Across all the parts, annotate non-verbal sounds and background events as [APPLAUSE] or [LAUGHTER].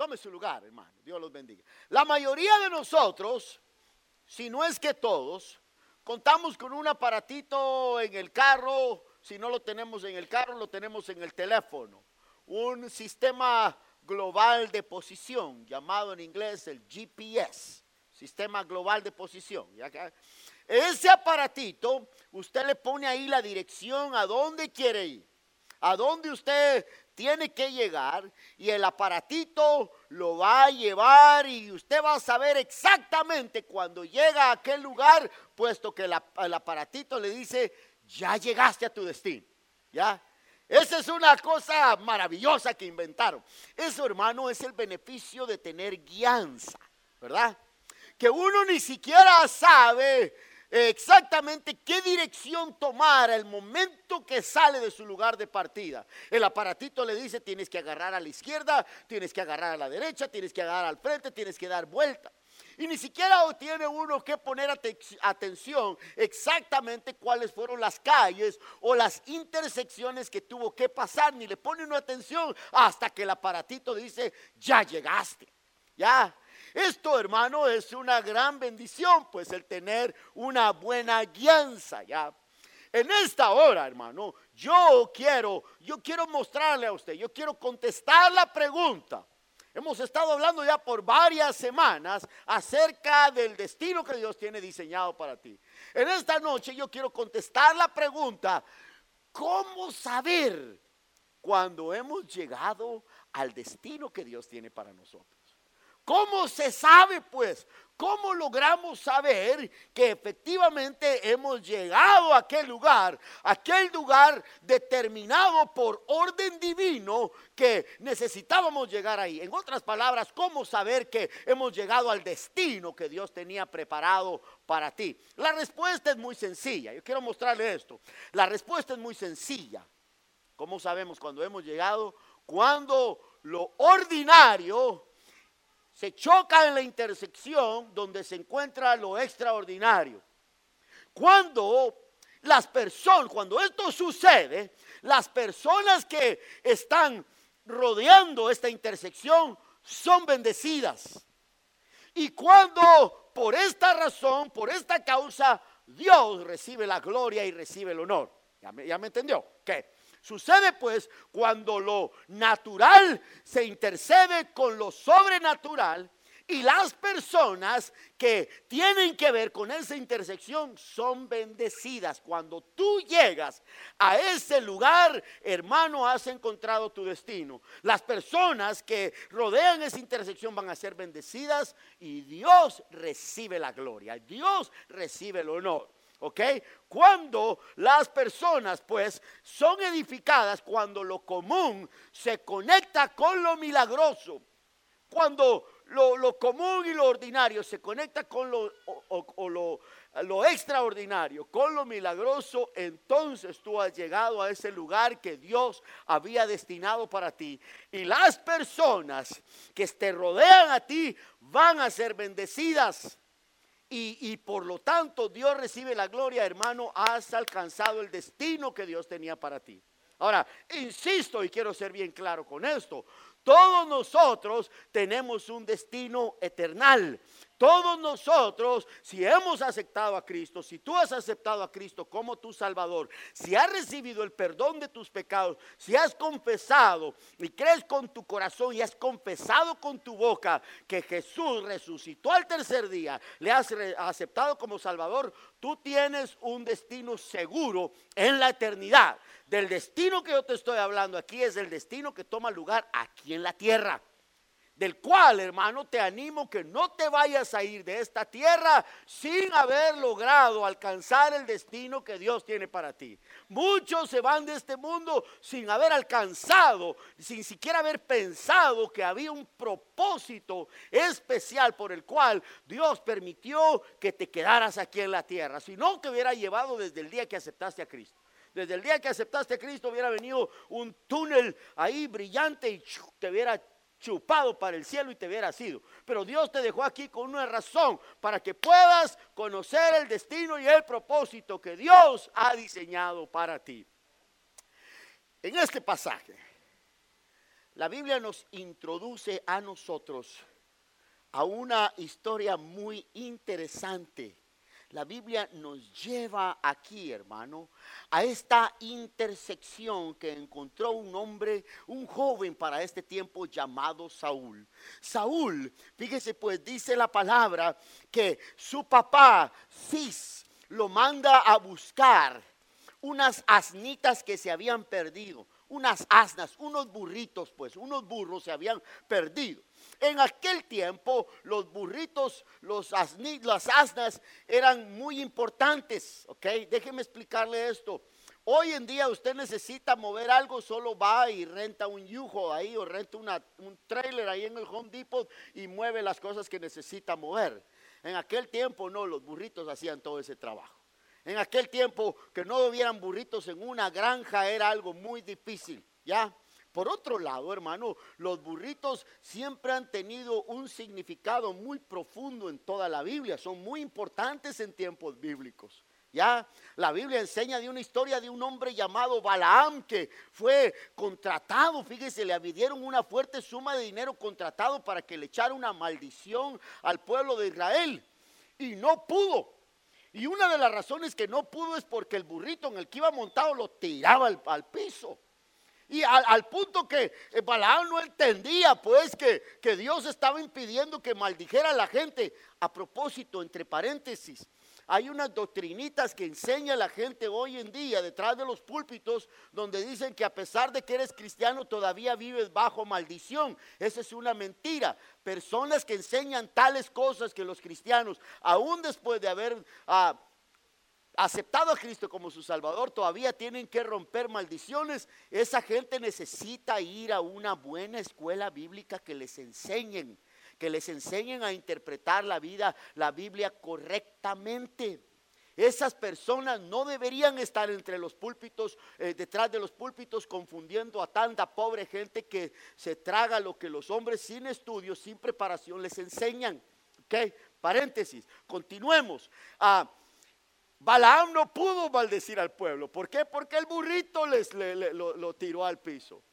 Tome su lugar, hermano. Dios los bendiga. La mayoría de nosotros, si no es que todos, contamos con un aparatito en el carro. Si no lo tenemos en el carro, lo tenemos en el teléfono. Un sistema global de posición, llamado en inglés el GPS, Sistema Global de Posición. Ese aparatito, usted le pone ahí la dirección a dónde quiere ir, a dónde usted tiene que llegar y el aparatito lo va a llevar y usted va a saber exactamente cuando llega a aquel lugar, puesto que el, aparatito le dice, ya llegaste a tu destino. ¿Ya? Esa es una cosa maravillosa que inventaron. Eso, hermano, es el beneficio de tener guianza, ¿verdad? Que uno ni siquiera sabe exactamente qué dirección tomar al momento que sale de su lugar de partida. El aparatito le dice, tienes que agarrar a la izquierda, tienes que agarrar a la derecha, tienes que agarrar al frente, tienes que dar vuelta. Y ni siquiera tiene uno que poner atención exactamente cuáles fueron las calles o las intersecciones que tuvo que pasar, ni le pone una atención hasta que el aparatito dice, ya llegaste. Ya, esto, hermano, es una gran bendición, pues el tener una buena guianza, ¿ya? En esta hora, hermano, yo quiero, yo quiero mostrarle a usted, yo quiero contestar la pregunta. Hemos estado hablando ya por varias semanas acerca del destino que Dios tiene diseñado para ti. En esta noche yo quiero contestar la pregunta, ¿cómo saber cuando hemos llegado al destino que Dios tiene para nosotros? ¿Cómo se sabe pues? ¿Cómo logramos saber que efectivamente hemos llegado a aquel lugar, aquel lugar determinado por orden divino que necesitábamos llegar ahí? En otras palabras, ¿cómo saber que hemos llegado al destino que Dios tenía preparado para ti? La respuesta es muy sencilla. Yo quiero mostrarle esto. La respuesta es muy sencilla. ¿Cómo sabemos cuando hemos llegado? Cuando lo ordinario se choca en la intersección donde se encuentra lo extraordinario. Cuando las personas, cuando esto sucede, las personas que están rodeando esta intersección son bendecidas. Y cuando por esta razón, por esta causa, Dios recibe la gloria y recibe el honor. ¿Ya me, entendió? ¿Qué? Sucede pues cuando lo natural se intercede con lo sobrenatural y las personas que tienen que ver con esa intersección son bendecidas. Cuando tú llegas a ese lugar, hermano, has encontrado tu destino. Las personas que rodean esa intersección van a ser bendecidas y Dios recibe la gloria, Dios recibe el honor. ¿Ok? Cuando las personas pues son edificadas, cuando lo común se conecta con lo milagroso, cuando lo, común y lo ordinario se conecta con lo, lo, lo extraordinario, con lo milagroso, entonces tú has llegado a ese lugar que Dios había destinado para ti. Y las personas que te rodean a ti van a ser bendecidas y, por lo tanto Dios recibe la gloria, hermano, has alcanzado el destino que Dios tenía para ti. Ahora, insisto y quiero ser bien claro con esto, todos nosotros tenemos un destino eternal. Todos nosotros, si hemos aceptado a Cristo, si tú has aceptado a Cristo como tu Salvador, si has recibido el perdón de tus pecados, si has confesado y crees con tu corazón y has confesado con tu boca que Jesús resucitó al tercer día, le has aceptado como Salvador, tú tienes un destino seguro en la eternidad. Del destino que yo te estoy hablando aquí es el destino que toma lugar aquí en la tierra del cual, hermano, te animo que no te vayas a ir de esta tierra sin haber logrado alcanzar el destino que Dios tiene para ti. Muchos se van de este mundo sin haber alcanzado, sin siquiera haber pensado que había un propósito especial por el cual Dios permitió que te quedaras aquí en la tierra, sino que hubiera llevado desde el día que aceptaste a Cristo. Desde el día que aceptaste a Cristo hubiera venido un túnel ahí brillante y te hubiera chupado para el cielo y te hubiera sido. Pero Dios te dejó aquí con una razón para que puedas conocer el destino y el propósito que Dios ha diseñado para ti. En este pasaje, la Biblia nos introduce a nosotros a una historia muy interesante. La Biblia nos lleva aquí, hermano, a esta intersección que encontró un hombre, un joven para este tiempo llamado Saúl. Saúl, fíjese pues, dice la palabra que su papá, Cis, lo manda a buscar unas asnitas que se habían perdido, unas asnas, unos burritos, pues, unos burros se habían perdido. En aquel tiempo los burritos, los las asnas eran muy importantes, ¿ok? Déjeme explicarle esto. Hoy en día usted necesita mover algo, solo va y renta un yujo ahí o renta un trailer ahí en el Home Depot y mueve las cosas que necesita mover. En aquel tiempo no, los burritos hacían todo ese trabajo. En aquel tiempo que no hubieran burritos en una granja era algo muy difícil, ¿ya? Por otro lado, hermano, los burritos siempre han tenido un significado muy profundo en toda la Biblia, son muy importantes en tiempos bíblicos. Ya la Biblia enseña de una historia de un hombre llamado Balaam que fue contratado, fíjese, le dieron una fuerte suma de dinero contratado para que le echara una maldición al pueblo de Israel y no pudo. Y una de las razones que no pudo es porque el burrito en el que iba montado lo tiraba al piso. Y al, punto que eh, Balaam no entendía, pues, que, que Dios estaba impidiendo que maldijera a la gente. A propósito, entre paréntesis, hay unas doctrinitas que enseña la gente hoy en día detrás de los púlpitos donde dicen que a pesar de que eres cristiano todavía vives bajo maldición. Esa es una mentira. Personas que enseñan tales cosas que los cristianos, aún después de haber... Ah, aceptado a Cristo como su Salvador, todavía tienen que romper maldiciones. Esa gente necesita ir a una buena escuela bíblica que les enseñen, que les enseñen a interpretar la vida, la Biblia correctamente. Esas personas no deberían estar entre los púlpitos, eh, detrás de los púlpitos, confundiendo a tanta pobre gente que se traga lo que los hombres sin estudios, sin preparación les enseñan. Ok, paréntesis, continuemos. Ah, Balaam no pudo maldecir al pueblo. ¿Por qué? Porque el burrito les, lo tiró al piso.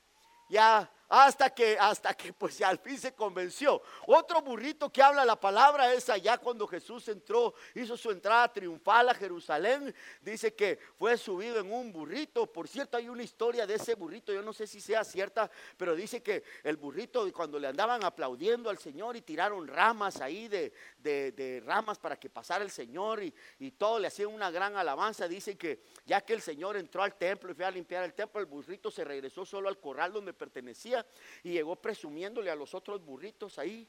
Ya hasta que, hasta que pues al fin se convenció. Otro burrito que habla la palabra es allá cuando Jesús entró, hizo su entrada triunfal a Jerusalén. Dice que fue subido en un burrito. Por cierto, hay una historia de ese burrito, yo no sé si sea cierta, pero dice que el burrito cuando le andaban aplaudiendo al Señor y tiraron ramas ahí de, de, ramas para que pasara el Señor y, y todo le hacían una gran alabanza. Dice que ya que el Señor entró al templo y fue a limpiar el templo, el burrito se regresó solo al corral donde pertenecía y llegó presumiéndole a los otros burritos ahí.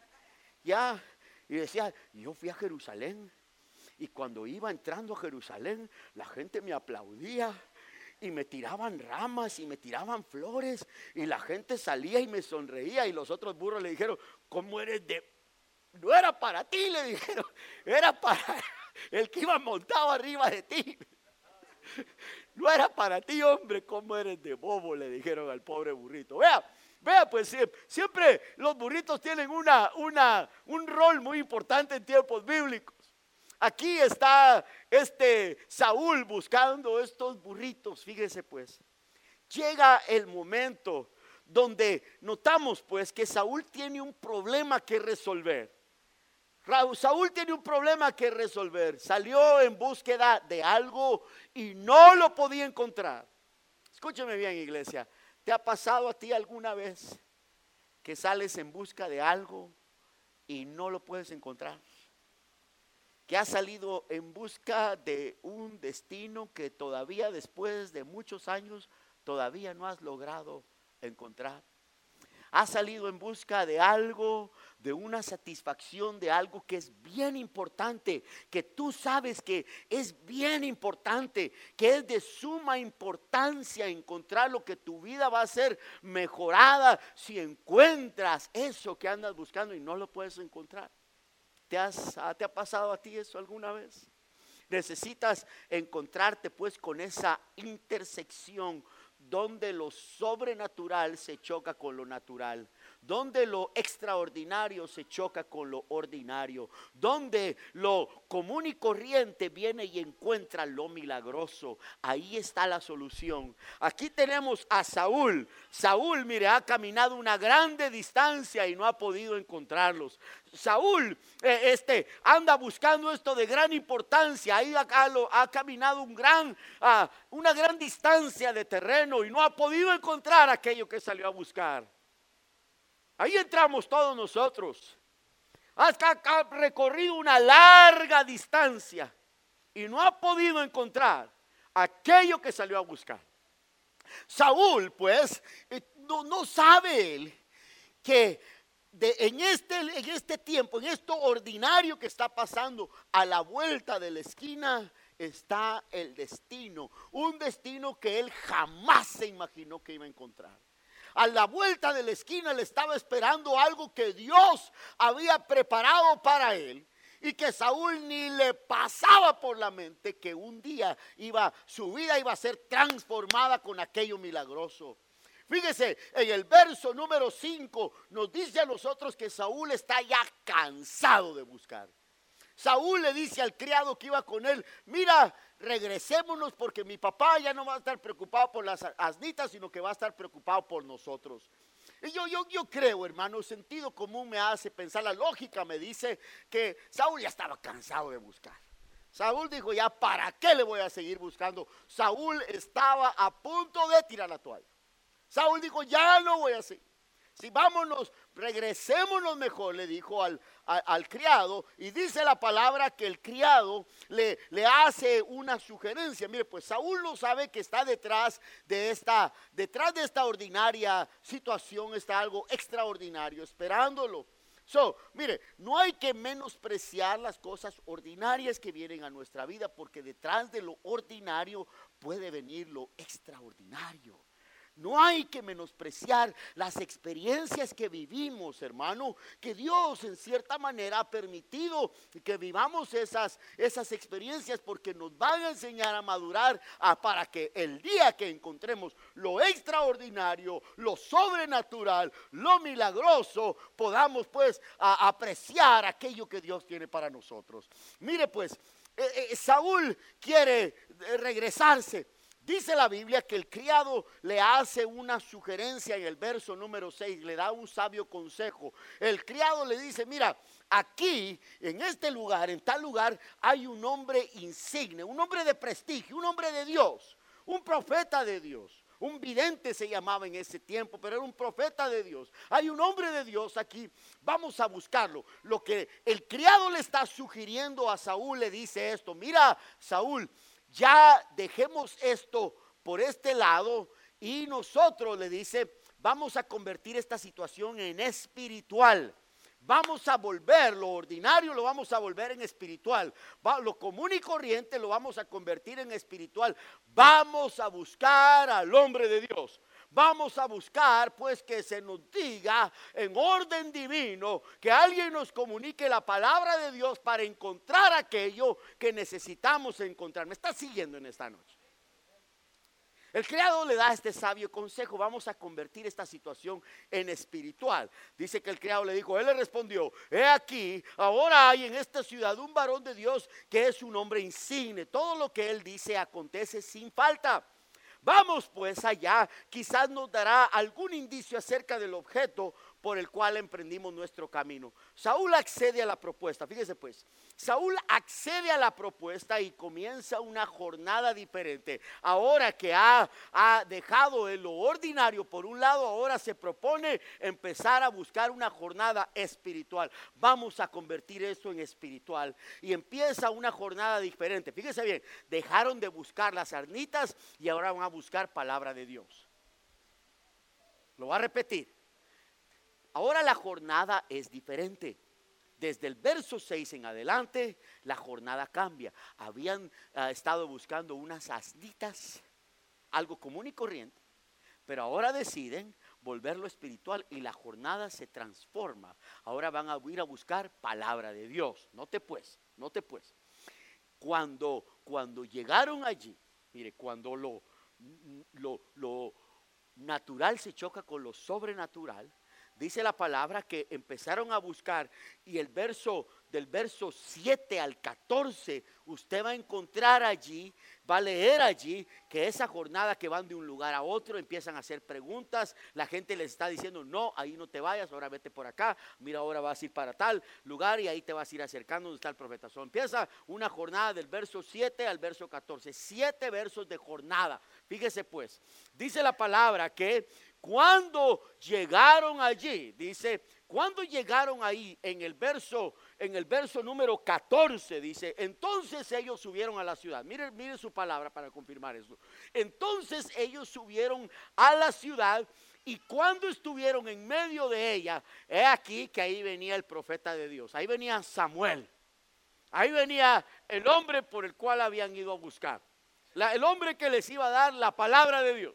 Ya, y decía, yo fui a Jerusalén. Y cuando iba entrando a Jerusalén, la gente me aplaudía y me tiraban ramas y me tiraban flores y la gente salía y me sonreía y los otros burros le dijeron, ¿cómo eres de... No era para ti, le dijeron, [LAUGHS] era para el que iba montado arriba de ti. [LAUGHS] No era para ti, hombre, ¿cómo eres de bobo? Le dijeron al pobre burrito. Vea, Vea, pues siempre los burritos tienen una, una, un rol muy importante en tiempos bíblicos. Aquí está este Saúl buscando estos burritos, fíjese pues. Llega el momento donde notamos pues que Saúl tiene un problema que resolver. Saúl tiene un problema que resolver. Salió en búsqueda de algo y no lo podía encontrar. Escúcheme bien, iglesia. ¿Te ha pasado a ti alguna vez que sales en busca de algo y no lo puedes encontrar? Que has salido en busca de un destino que todavía después de muchos años todavía no has logrado encontrar. Has salido en busca de algo de una satisfacción de algo que es bien importante, que tú sabes que es bien importante, que es de suma importancia encontrar lo que tu vida va a ser mejorada si encuentras eso que andas buscando y no lo puedes encontrar. ¿Te, ¿Te ha pasado a ti eso alguna vez? Necesitas encontrarte pues con esa intersección donde lo sobrenatural se choca con lo natural donde lo extraordinario se choca con lo ordinario, donde lo común y corriente viene y encuentra lo milagroso. Ahí está la solución. Aquí tenemos a Saúl. Saúl, mire, ha caminado una grande distancia y no ha podido encontrarlos. Saúl, eh, este, anda buscando esto de gran importancia. Ahí acá lo, ha caminado un gran, una gran distancia de terreno y no ha podido encontrar aquello que salió a buscar. Ahí entramos todos nosotros. Has recorrido una larga distancia y no ha podido encontrar aquello que salió a buscar. Saúl, pues, eh, no, sabe él que en, este, en este tiempo, en esto ordinario que está pasando, a la vuelta de la esquina está el destino. Un destino que él jamás se imaginó que iba a encontrar a la vuelta de la esquina le estaba esperando algo que Dios había preparado para él y que Saúl ni le pasaba por la mente que un día iba su vida iba a ser transformada con aquello milagroso. Fíjese, en el verso número 5 nos dice a nosotros que Saúl está ya cansado de buscar. Saúl le dice al criado que iba con él, mira, regresémonos porque mi papá ya no va a estar preocupado por las asnitas, sino que va a estar preocupado por nosotros. Y yo, yo, yo creo, hermano, sentido común me hace pensar, la lógica me dice que Saúl ya estaba cansado de buscar. Saúl dijo, ya, ¿para qué le voy a seguir buscando? Saúl estaba a punto de tirar la toalla. Saúl dijo, ya no voy a seguir. Si vámonos, regresémonos mejor, le dijo al, al, criado. Y dice la palabra que el criado le, le hace una sugerencia. Mire, pues Saúl no sabe que está detrás de esta, detrás de esta ordinaria situación, está algo extraordinario esperándolo. So, mire, no hay que menospreciar las cosas ordinarias que vienen a nuestra vida, porque detrás de lo ordinario puede venir lo extraordinario. No hay que menospreciar las experiencias que vivimos, hermano, que Dios en cierta manera ha permitido que vivamos esas, esas experiencias porque nos van a enseñar a madurar para que el día que encontremos lo extraordinario, lo sobrenatural, lo milagroso, podamos pues apreciar aquello que Dios tiene para nosotros. Mire pues, eh, eh, Saúl quiere regresarse Dice la Biblia que el criado le hace una sugerencia en el verso número 6, le da un sabio consejo. El criado le dice, mira, aquí, en este lugar, en tal lugar, hay un hombre insigne, un hombre de prestigio, un hombre de Dios, un profeta de Dios. Un vidente se llamaba en ese tiempo, pero era un profeta de Dios. Hay un hombre de Dios aquí, vamos a buscarlo. Lo que el criado le está sugiriendo a Saúl le dice esto, mira Saúl, ya dejemos esto por este lado y nosotros, le dice, vamos a convertir esta situación en espiritual. Vamos a volver lo ordinario, lo vamos a volver en espiritual. lo común y corriente lo vamos a convertir en espiritual. Vamos a buscar al hombre de Dios. Vamos a buscar pues que se nos diga en orden divino, que alguien nos comunique la palabra de Dios para encontrar aquello que necesitamos encontrar. ¿Me está siguiendo en esta noche? El criado le da este sabio consejo, vamos a convertir esta situación en espiritual. Dice que el criado le dijo, él le respondió, he aquí, ahora hay en esta ciudad un varón de Dios que es un hombre insigne. Todo lo que él dice acontece sin falta. Vamos pues allá, quizás nos dará algún indicio acerca del objeto por el cual emprendimos nuestro camino. Saúl accede a la propuesta, fíjese pues, Saúl accede a la propuesta y comienza una jornada diferente. Ahora que ha, ha dejado lo ordinario por un lado, ahora se propone empezar a buscar una jornada espiritual. Vamos a convertir eso en espiritual y empieza una jornada diferente. Fíjese bien, dejaron de buscar las arnitas y ahora van a buscar palabra de Dios. Lo va a repetir Ahora la jornada es diferente. Desde el verso 6 en adelante, la jornada cambia. Habían ah, estado buscando unas asnitas, algo común y corriente, pero ahora deciden volverlo espiritual y la jornada se transforma. Ahora van a ir a buscar palabra de Dios. No te pues, no te pues. Cuando, cuando llegaron allí, mire, cuando lo, lo, lo natural se choca con lo sobrenatural, dice la palabra que empezaron a buscar y el verso del verso 7 al 14, usted va a encontrar allí, va a leer allí que esa jornada que van de un lugar a otro empiezan a hacer preguntas, la gente les está diciendo, no, ahí no te vayas, ahora vete por acá, mira, ahora vas a ir para tal lugar y ahí te vas a ir acercando donde está el profeta. So, empieza una jornada del verso 7 al verso 14, siete versos de jornada. Fíjese pues, dice la palabra que cuando llegaron allí, dice, cuando llegaron ahí en el verso en el verso número 14 dice, entonces ellos subieron a la ciudad. Mire, mire su palabra para confirmar eso. Entonces ellos subieron a la ciudad y cuando estuvieron en medio de ella, he aquí que ahí venía el profeta de Dios. Ahí venía Samuel. Ahí venía el hombre por el cual habían ido a buscar. el hombre que les iba a dar la palabra de Dios.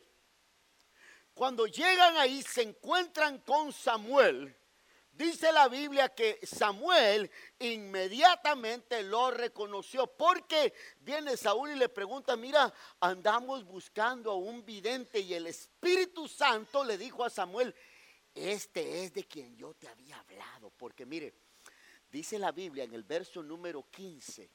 Cuando llegan ahí se encuentran con Samuel. Dice la Biblia que Samuel inmediatamente lo reconoció. Porque viene Saúl y le pregunta, mira, andamos buscando a un vidente y el Espíritu Santo le dijo a Samuel, este es de quien yo te había hablado, porque mire, dice la Biblia en el verso número 15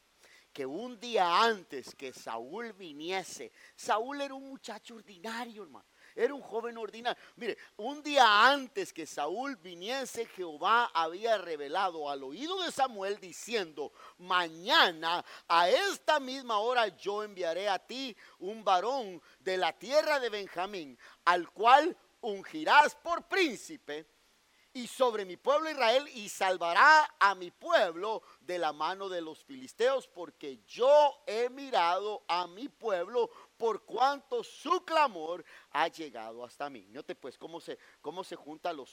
que un día antes que Saúl viniese, Saúl era un muchacho ordinario, hermano era un joven ordinario. Mire, un día antes que Saúl viniese, Jehová había revelado al oído de Samuel diciendo, mañana a esta misma hora yo enviaré a ti un varón de la tierra de Benjamín, al cual ungirás por príncipe y sobre mi pueblo Israel y salvará a mi pueblo de la mano de los filisteos, porque yo he mirado a mi pueblo por cuanto su clamor ha llegado hasta mí. Note pues cómo se, cómo se junta lo,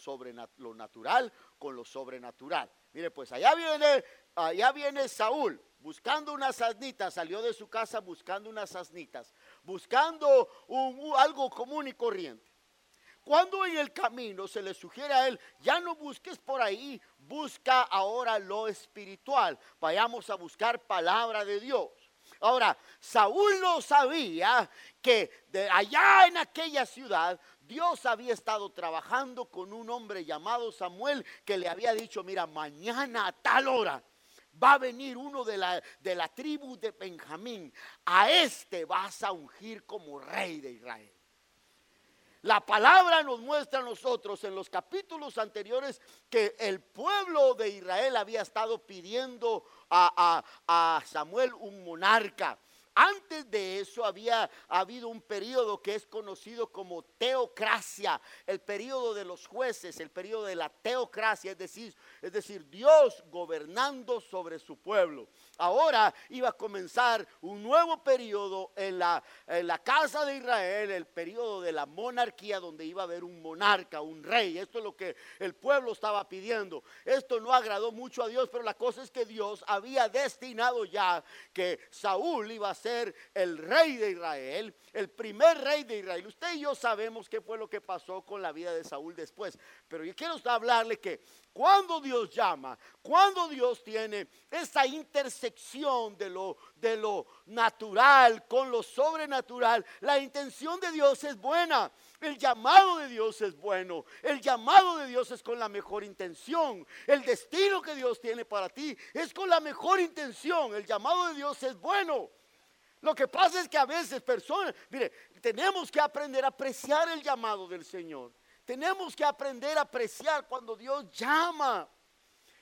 lo natural con lo sobrenatural. Mire pues, allá viene, allá viene Saúl buscando unas asnitas, salió de su casa buscando unas asnitas, buscando algo común y corriente. Cuando en el camino se le sugiere a él, ya no busques por ahí, busca ahora lo espiritual. Vayamos a buscar palabra de Dios. Ahora, Saúl no sabía que de allá en aquella ciudad Dios había estado trabajando con un hombre llamado Samuel que le había dicho, mira, mañana a tal hora va a venir uno de la, de la tribu de Benjamín. A este vas a ungir como rey de Israel. La palabra nos muestra a nosotros en los capítulos anteriores que el pueblo de Israel había estado pidiendo a, a, a Samuel un monarca. Antes de eso había habido un periodo que es conocido como teocracia, el periodo de los jueces, el periodo de la teocracia, es decir, es decir, Dios gobernando sobre su pueblo. Ahora iba a comenzar un nuevo periodo en la, en la casa de Israel, el periodo de la monarquía, donde iba a haber un monarca, un rey. Esto es lo que el pueblo estaba pidiendo. Esto no agradó mucho a Dios, pero la cosa es que Dios había destinado ya que Saúl iba a el rey de Israel, el primer rey de Israel. Usted y yo sabemos qué fue lo que pasó con la vida de Saúl después, pero yo quiero hablarle que cuando Dios llama, cuando Dios tiene esa intersección de lo, de lo natural con lo sobrenatural, la intención de Dios es buena. El llamado de Dios es bueno. El llamado de Dios es con la mejor intención. El destino que Dios tiene para ti es con la mejor intención. El llamado de Dios es bueno. Lo que pasa es que a veces personas, mire, tenemos que aprender a apreciar el llamado del Señor. Tenemos que aprender a apreciar cuando Dios llama.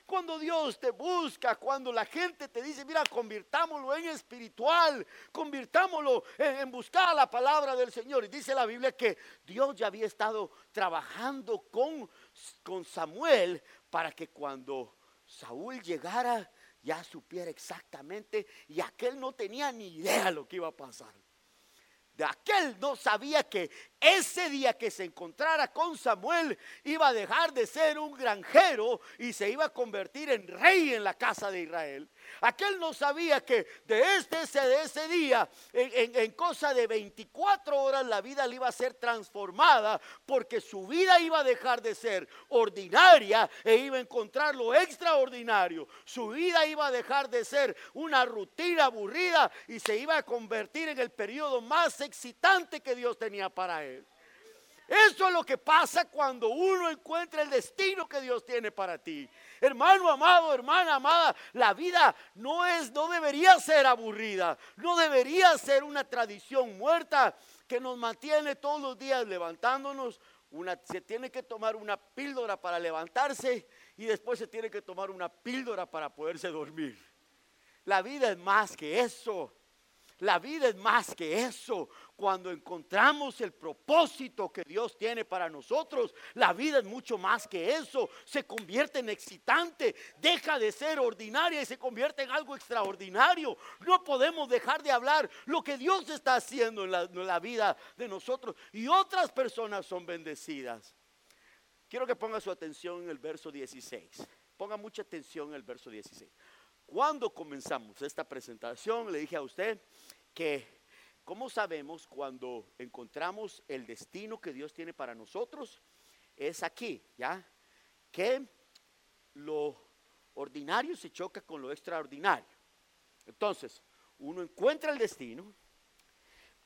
Cuando Dios te busca, cuando la gente te dice, mira, convirtámoslo en espiritual, convirtámoslo en, buscar la palabra del Señor. Y dice la Biblia que Dios ya había estado trabajando con, con Samuel para que cuando Saúl llegara, ya supiera exactamente y aquel no tenía ni idea lo que iba a pasar. De aquel no sabía que ese día que se encontrara con Samuel iba a dejar de ser un granjero y se iba a convertir en rey en la casa de Israel. Aquel no sabía que de este de ese día, en, cosa de 24 horas, la vida le iba a ser transformada porque su vida iba a dejar de ser ordinaria e iba a encontrar lo extraordinario. Su vida iba a dejar de ser una rutina aburrida y se iba a convertir en el periodo más excitante que Dios tenía para él. Eso es lo que pasa cuando uno encuentra el destino que Dios tiene para ti. Hermano amado, hermana amada, la vida no es no debería ser aburrida, no debería ser una tradición muerta que nos mantiene todos los días levantándonos. Se tiene que tomar una píldora para levantarse y después se tiene que tomar una píldora para poderse dormir. La vida es más que eso. La vida es más que eso. Cuando encontramos el propósito que Dios tiene para nosotros, la vida es mucho más que eso. Se convierte en excitante, deja de ser ordinaria y se convierte en algo extraordinario. No podemos dejar de hablar lo que Dios está haciendo en la, en la vida de nosotros. Y otras personas son bendecidas. Quiero que ponga su atención en el verso 16. Ponga mucha atención en el verso 16. Cuando comenzamos esta presentación, le dije a usted que, ¿cómo sabemos cuando encontramos el destino que Dios tiene para nosotros? Es aquí, ¿ya? Que lo ordinario se choca con lo extraordinario. Entonces, uno encuentra el destino,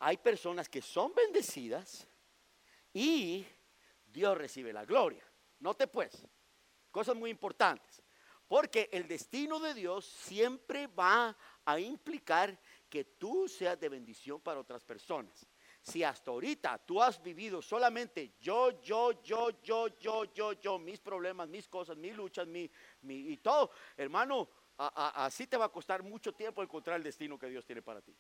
hay personas que son bendecidas y Dios recibe la gloria. Note pues, cosas muy importantes. Porque el destino de Dios siempre va a implicar que tú seas de bendición para otras personas. Si hasta ahorita tú has vivido solamente yo, yo, yo, yo, yo, yo, yo, mis problemas, mis cosas, mis luchas, mi, mi y todo, hermano, así te va a costar mucho tiempo encontrar el destino que Dios tiene para ti.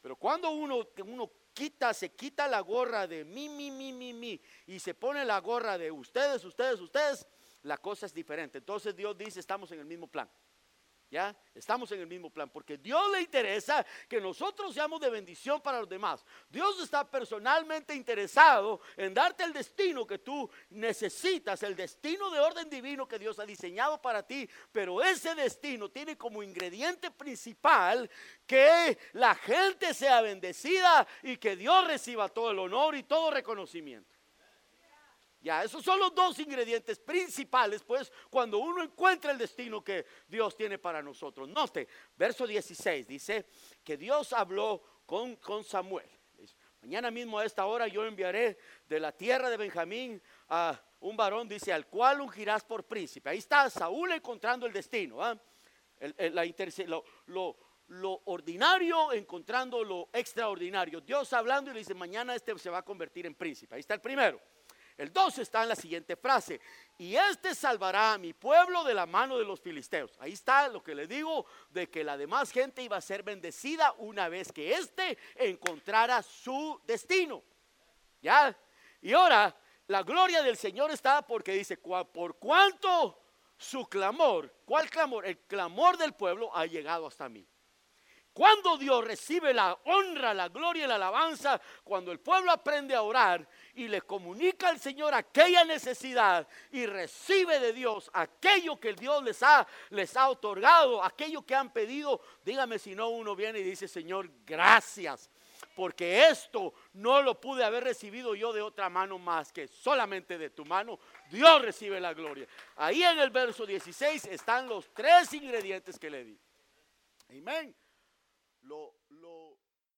Pero cuando uno, uno quita, se quita la gorra de mí, mi, mi, mi, mi, y se pone la gorra de ustedes, ustedes, ustedes, la cosa es diferente. Entonces Dios dice, estamos en el mismo plan. Estamos en el mismo plan porque Dios le interesa que nosotros seamos de bendición para los demás. Dios está personalmente interesado en darte el destino que tú necesitas, el destino de orden divino que Dios ha diseñado para ti, pero ese destino tiene como ingrediente principal que la gente sea bendecida y que Dios reciba todo el honor y todo reconocimiento. Ya, esos son los dos ingredientes principales, pues, cuando uno encuentra el destino que Dios tiene para nosotros. Note, verso 16 dice que Dios habló con, con Samuel. Mañana mismo a esta hora yo enviaré de la tierra de Benjamín a un varón, dice, al cual ungirás por príncipe. Ahí está Saúl encontrando el destino. ¿ah? lo, lo, lo ordinario encontrando lo extraordinario. Dios hablando y le dice, mañana este se va a convertir en príncipe. Ahí está el primero. El 2 está en la siguiente frase. Y este salvará a mi pueblo de la mano de los filisteos. Ahí está lo que le digo de que la demás gente iba a ser bendecida una vez que éste encontrara su destino. ¿Ya? Y ahora la gloria del Señor está porque dice, por cuanto su clamor, ¿cuál clamor? El clamor del pueblo ha llegado hasta mí. Cuando Dios recibe la honra, la gloria y la alabanza, cuando el pueblo aprende a orar y le comunica al Señor aquella necesidad y recibe de Dios aquello que Dios les ha, les ha otorgado, aquello que han pedido, dígame si no uno viene y dice, Señor, gracias, porque esto no lo pude haber recibido yo de otra mano más que solamente de tu mano. Dios recibe la gloria. Ahí en el verso 16 están los tres ingredientes que le di. Amén lo